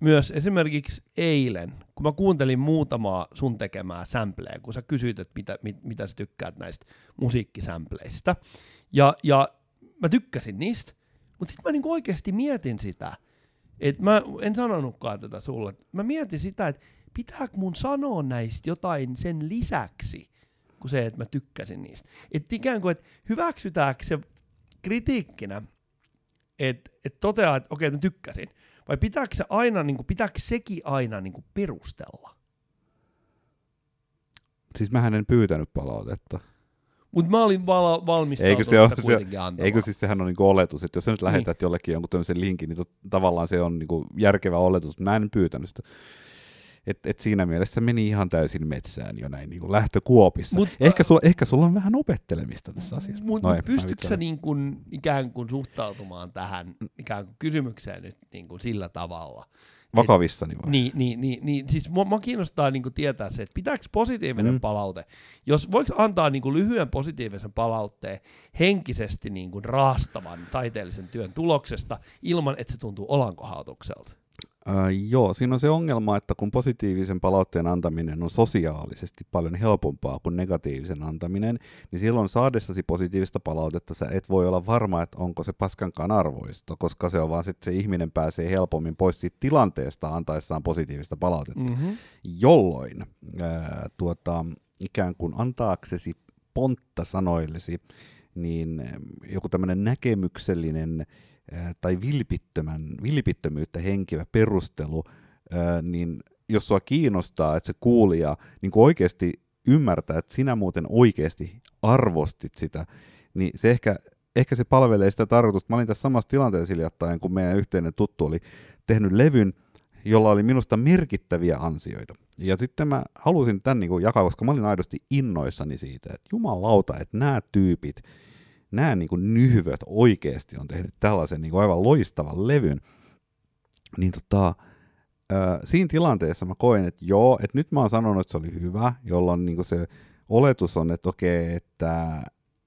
myös esimerkiksi eilen, kun mä kuuntelin muutamaa sun tekemää sampleja, kun sä kysyit, että mitä, mit, mitä sä tykkäät näistä musiikkisampleista. Ja, ja mä tykkäsin niistä, mutta sitten mä niinku oikeasti mietin sitä, että mä en sanonutkaan tätä sulle. Mä mietin sitä, että pitääkö mun sanoa näistä jotain sen lisäksi, kuin se, että mä tykkäsin niistä. Että ikään kuin, että hyväksytäänkö se kritiikkinä, että et toteaa, että okei, mä tykkäsin, vai pitääkö se aina, niin kuin, pitääkö sekin aina niin kuin perustella? Siis mähän en pyytänyt palautetta. Mutta mä olin val- valmistautunut Eikö se ole- sitä se- kuitenkin antamaan. Eikö siis sehän on niinku oletus, että jos sä nyt lähetät niin. jollekin jonkun tämmöisen linkin, niin tot, tavallaan se on niinku järkevä oletus, mutta mä en pyytänyt sitä. Et, et siinä mielessä meni ihan täysin metsään jo näin niinku lähtökuopissa. Mut- Mut, ehkä, sulla, ehkä sulla on vähän opettelemista tässä asiassa. Mutta No pystytkö sä niin kun, ikään kuin suhtautumaan tähän ikään kuin kysymykseen nyt niin kuin sillä tavalla? Vakavissani vai? Niin, niin, niin, niin siis mua, mua kiinnostaa niin kuin tietää se, että pitääkö positiivinen. Mm. palaute, jos voiko antaa niin kuin lyhyen positiivisen palautteen henkisesti niin kuin raastavan taiteellisen työn tuloksesta ilman, että se tuntuu olankohautukselta? Äh, joo, siinä on se ongelma, että kun positiivisen palautteen antaminen on sosiaalisesti paljon helpompaa kuin negatiivisen antaminen, niin silloin saadessasi positiivista palautetta sä et voi olla varma, että onko se paskankaan arvoista, koska se on vaan että se ihminen pääsee helpommin pois siitä tilanteesta antaessaan positiivista palautetta. Mm-hmm. Jolloin ää, tuota, ikään kuin antaaksesi pontta sanoillesi, niin joku tämmöinen näkemyksellinen tai vilpittömän, vilpittömyyttä henkivä perustelu, ää, niin jos sua kiinnostaa, että se kuulija niin oikeasti ymmärtää, että sinä muuten oikeasti arvostit sitä, niin se ehkä, ehkä se palvelee sitä tarkoitusta. Mä olin tässä samassa tilanteessa hiljattain, kun meidän yhteinen tuttu oli tehnyt levyn, jolla oli minusta merkittäviä ansioita. Ja sitten mä halusin tämän niin jakaa, koska mä olin aidosti innoissani siitä, että jumalauta, että nämä tyypit, nämä niin kuin nyhvöt oikeasti on tehnyt tällaisen niin kuin aivan loistavan levyn. Niin tota, siinä tilanteessa mä koin, että joo, että nyt mä oon sanonut, että se oli hyvä, jolloin niin se oletus on, että okei, että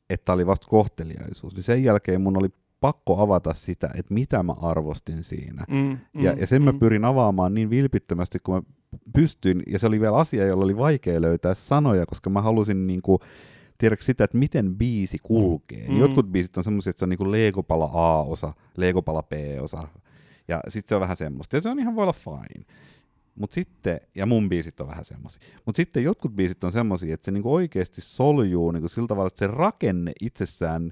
että oli vasta kohteliaisuus. Niin sen jälkeen mun oli pakko avata sitä, että mitä mä arvostin siinä. Mm, mm, ja, ja sen mm. mä pyrin avaamaan niin vilpittömästi kuin mä pystyin, ja se oli vielä asia, jolla oli vaikea löytää sanoja, koska mä halusin niin kuin, tiedätkö sitä, että miten biisi kulkee. Mm. Jotkut biisit on semmoisia, että se on niin kuin Legopala A-osa, Legopala B-osa, ja sitten se on vähän semmoista, ja se on ihan voi olla fine. Mut sitten, ja mun biisit on vähän semmoisia, mutta sitten jotkut biisit on semmoisia, että se niinku oikeasti soljuu niinku sillä tavalla, että se rakenne itsessään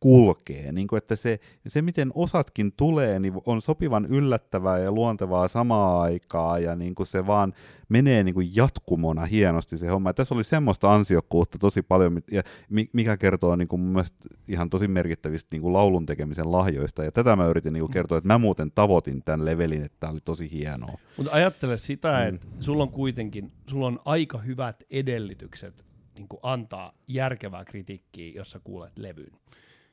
kulkee. Niin kuin, että se, se, miten osatkin tulee, niin on sopivan yllättävää ja luontevaa samaa aikaa, ja niin kuin se vaan menee niin kuin jatkumona hienosti se homma. Ja tässä oli semmoista ansiokkuutta tosi paljon, ja mikä kertoo niin kuin mun mielestä ihan tosi merkittävistä niin kuin laulun tekemisen lahjoista, ja tätä mä yritin niin kuin kertoa, että mä muuten tavoitin tämän levelin, että tämä oli tosi hienoa. Mutta ajattele sitä, mm. että sulla on kuitenkin, sulla on aika hyvät edellytykset niin kuin antaa järkevää kritiikkiä, jos sä kuulet levyn.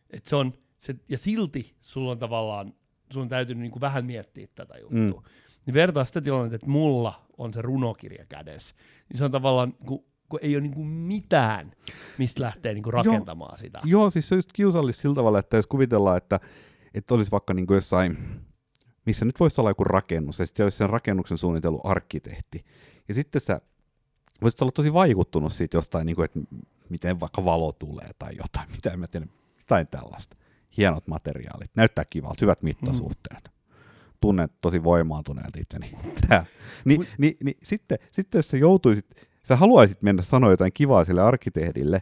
Et se on, se, ja silti sulla on tavallaan, sun on täytynyt niin kuin vähän miettiä tätä juttua. Mm. Niin vertaa sitä tilannetta, että mulla on se runokirja kädessä, niin se on tavallaan, kun, kun ei ole niin kuin mitään, mistä lähtee niin kuin rakentamaan joo, sitä. Joo, siis se on just kiusallista sillä tavalla, että jos kuvitellaan, että, että olisi vaikka niin kuin jossain, missä nyt voisi olla joku rakennus, ja sitten olisi sen rakennuksen suunnitellut arkkitehti. Ja sitten sä voisit olla tosi vaikuttunut siitä jostain, niin kuin, että miten vaikka valo tulee tai jotain, mitä en mä tiedä, jotain tällaista. Hienot materiaalit, näyttää kivalta, hyvät mittasuhteet. Mm. Tunnet tosi voimaantuneelta itseni. <laughs> Ni, ni, ni, sitten, sitten jos sä joutuisit, sä haluaisit mennä sanoa jotain kivaa sille arkkitehdille,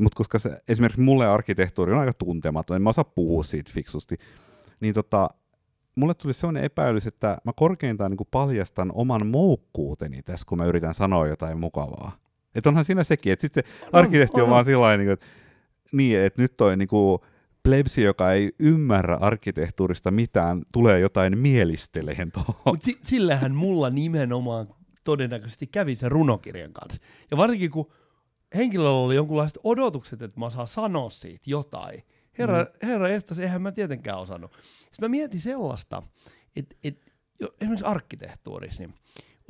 mutta koska se, esimerkiksi mulle arkkitehtuuri on aika tuntematon, en mä osaa puhua siitä fiksusti, niin tota, mulle tuli sellainen epäilys, että mä korkeintaan niin paljastan oman moukkuuteni tässä, kun mä yritän sanoa jotain mukavaa. Että onhan siinä sekin, että sitten se arkkitehti on, on vaan sillä niin että niin, että nyt toi niinku plebsi, joka ei ymmärrä arkkitehtuurista mitään, tulee jotain mielisteleen tuohon. Mut si- sillähän mulla nimenomaan todennäköisesti kävi sen runokirjan kanssa. Ja varsinkin kun henkilöllä oli jonkunlaiset odotukset, että mä saan sanoa siitä jotain. Herra, mm. herra Estas, eihän mä tietenkään osannut. Sitten mä mietin sellaista, että, että esimerkiksi arkkitehtuurissa, niin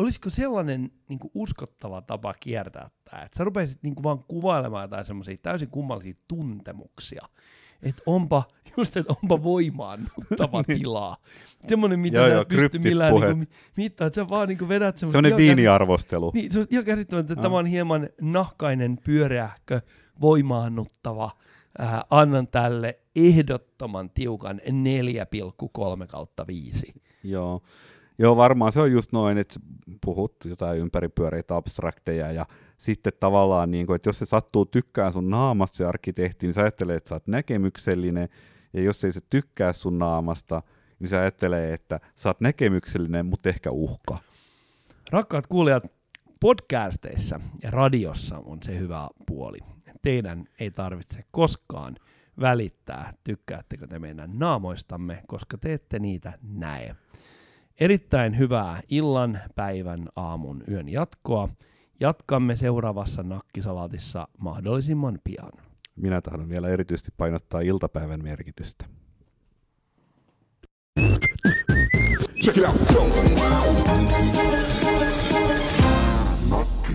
olisiko sellainen niin kuin uskottava tapa kiertää tämä, että sä rupeisit niin kuin vaan kuvailemaan jotain semmoisia täysin kummallisia tuntemuksia, että onpa, <laughs> just että onpa voimaannuttava <laughs> niin. tilaa. Semmoinen, mitä joo, sä joo, pysty millään niin mittaa, että sä vaan niin kuin vedät semmoinen... Semmoinen viiniarvostelu. Niin, se on ihan käsittämättä, että no. tämä on hieman nahkainen, pyöreähkö, voimaannuttava. Äh, annan tälle ehdottoman tiukan 4,3 kautta 5. Joo. Joo, varmaan se on just noin, että puhut jotain ympäripyöreitä abstrakteja ja sitten tavallaan, niin kuin, että jos se sattuu tykkään sun naamasta se arkkitehti, niin sä ajattelee, että sä oot näkemyksellinen, ja jos ei se tykkää sun naamasta, niin sä ajattelee, että sä oot näkemyksellinen, mutta ehkä uhka. Rakkaat kuulijat, podcasteissa ja radiossa on se hyvä puoli. Teidän ei tarvitse koskaan välittää, tykkäättekö te meidän naamoistamme, koska te ette niitä näe. Erittäin hyvää illan, päivän, aamun, yön jatkoa. Jatkamme seuraavassa nakkisalaatissa mahdollisimman pian. Minä tahdon vielä erityisesti painottaa iltapäivän merkitystä. Check it out. Nakki,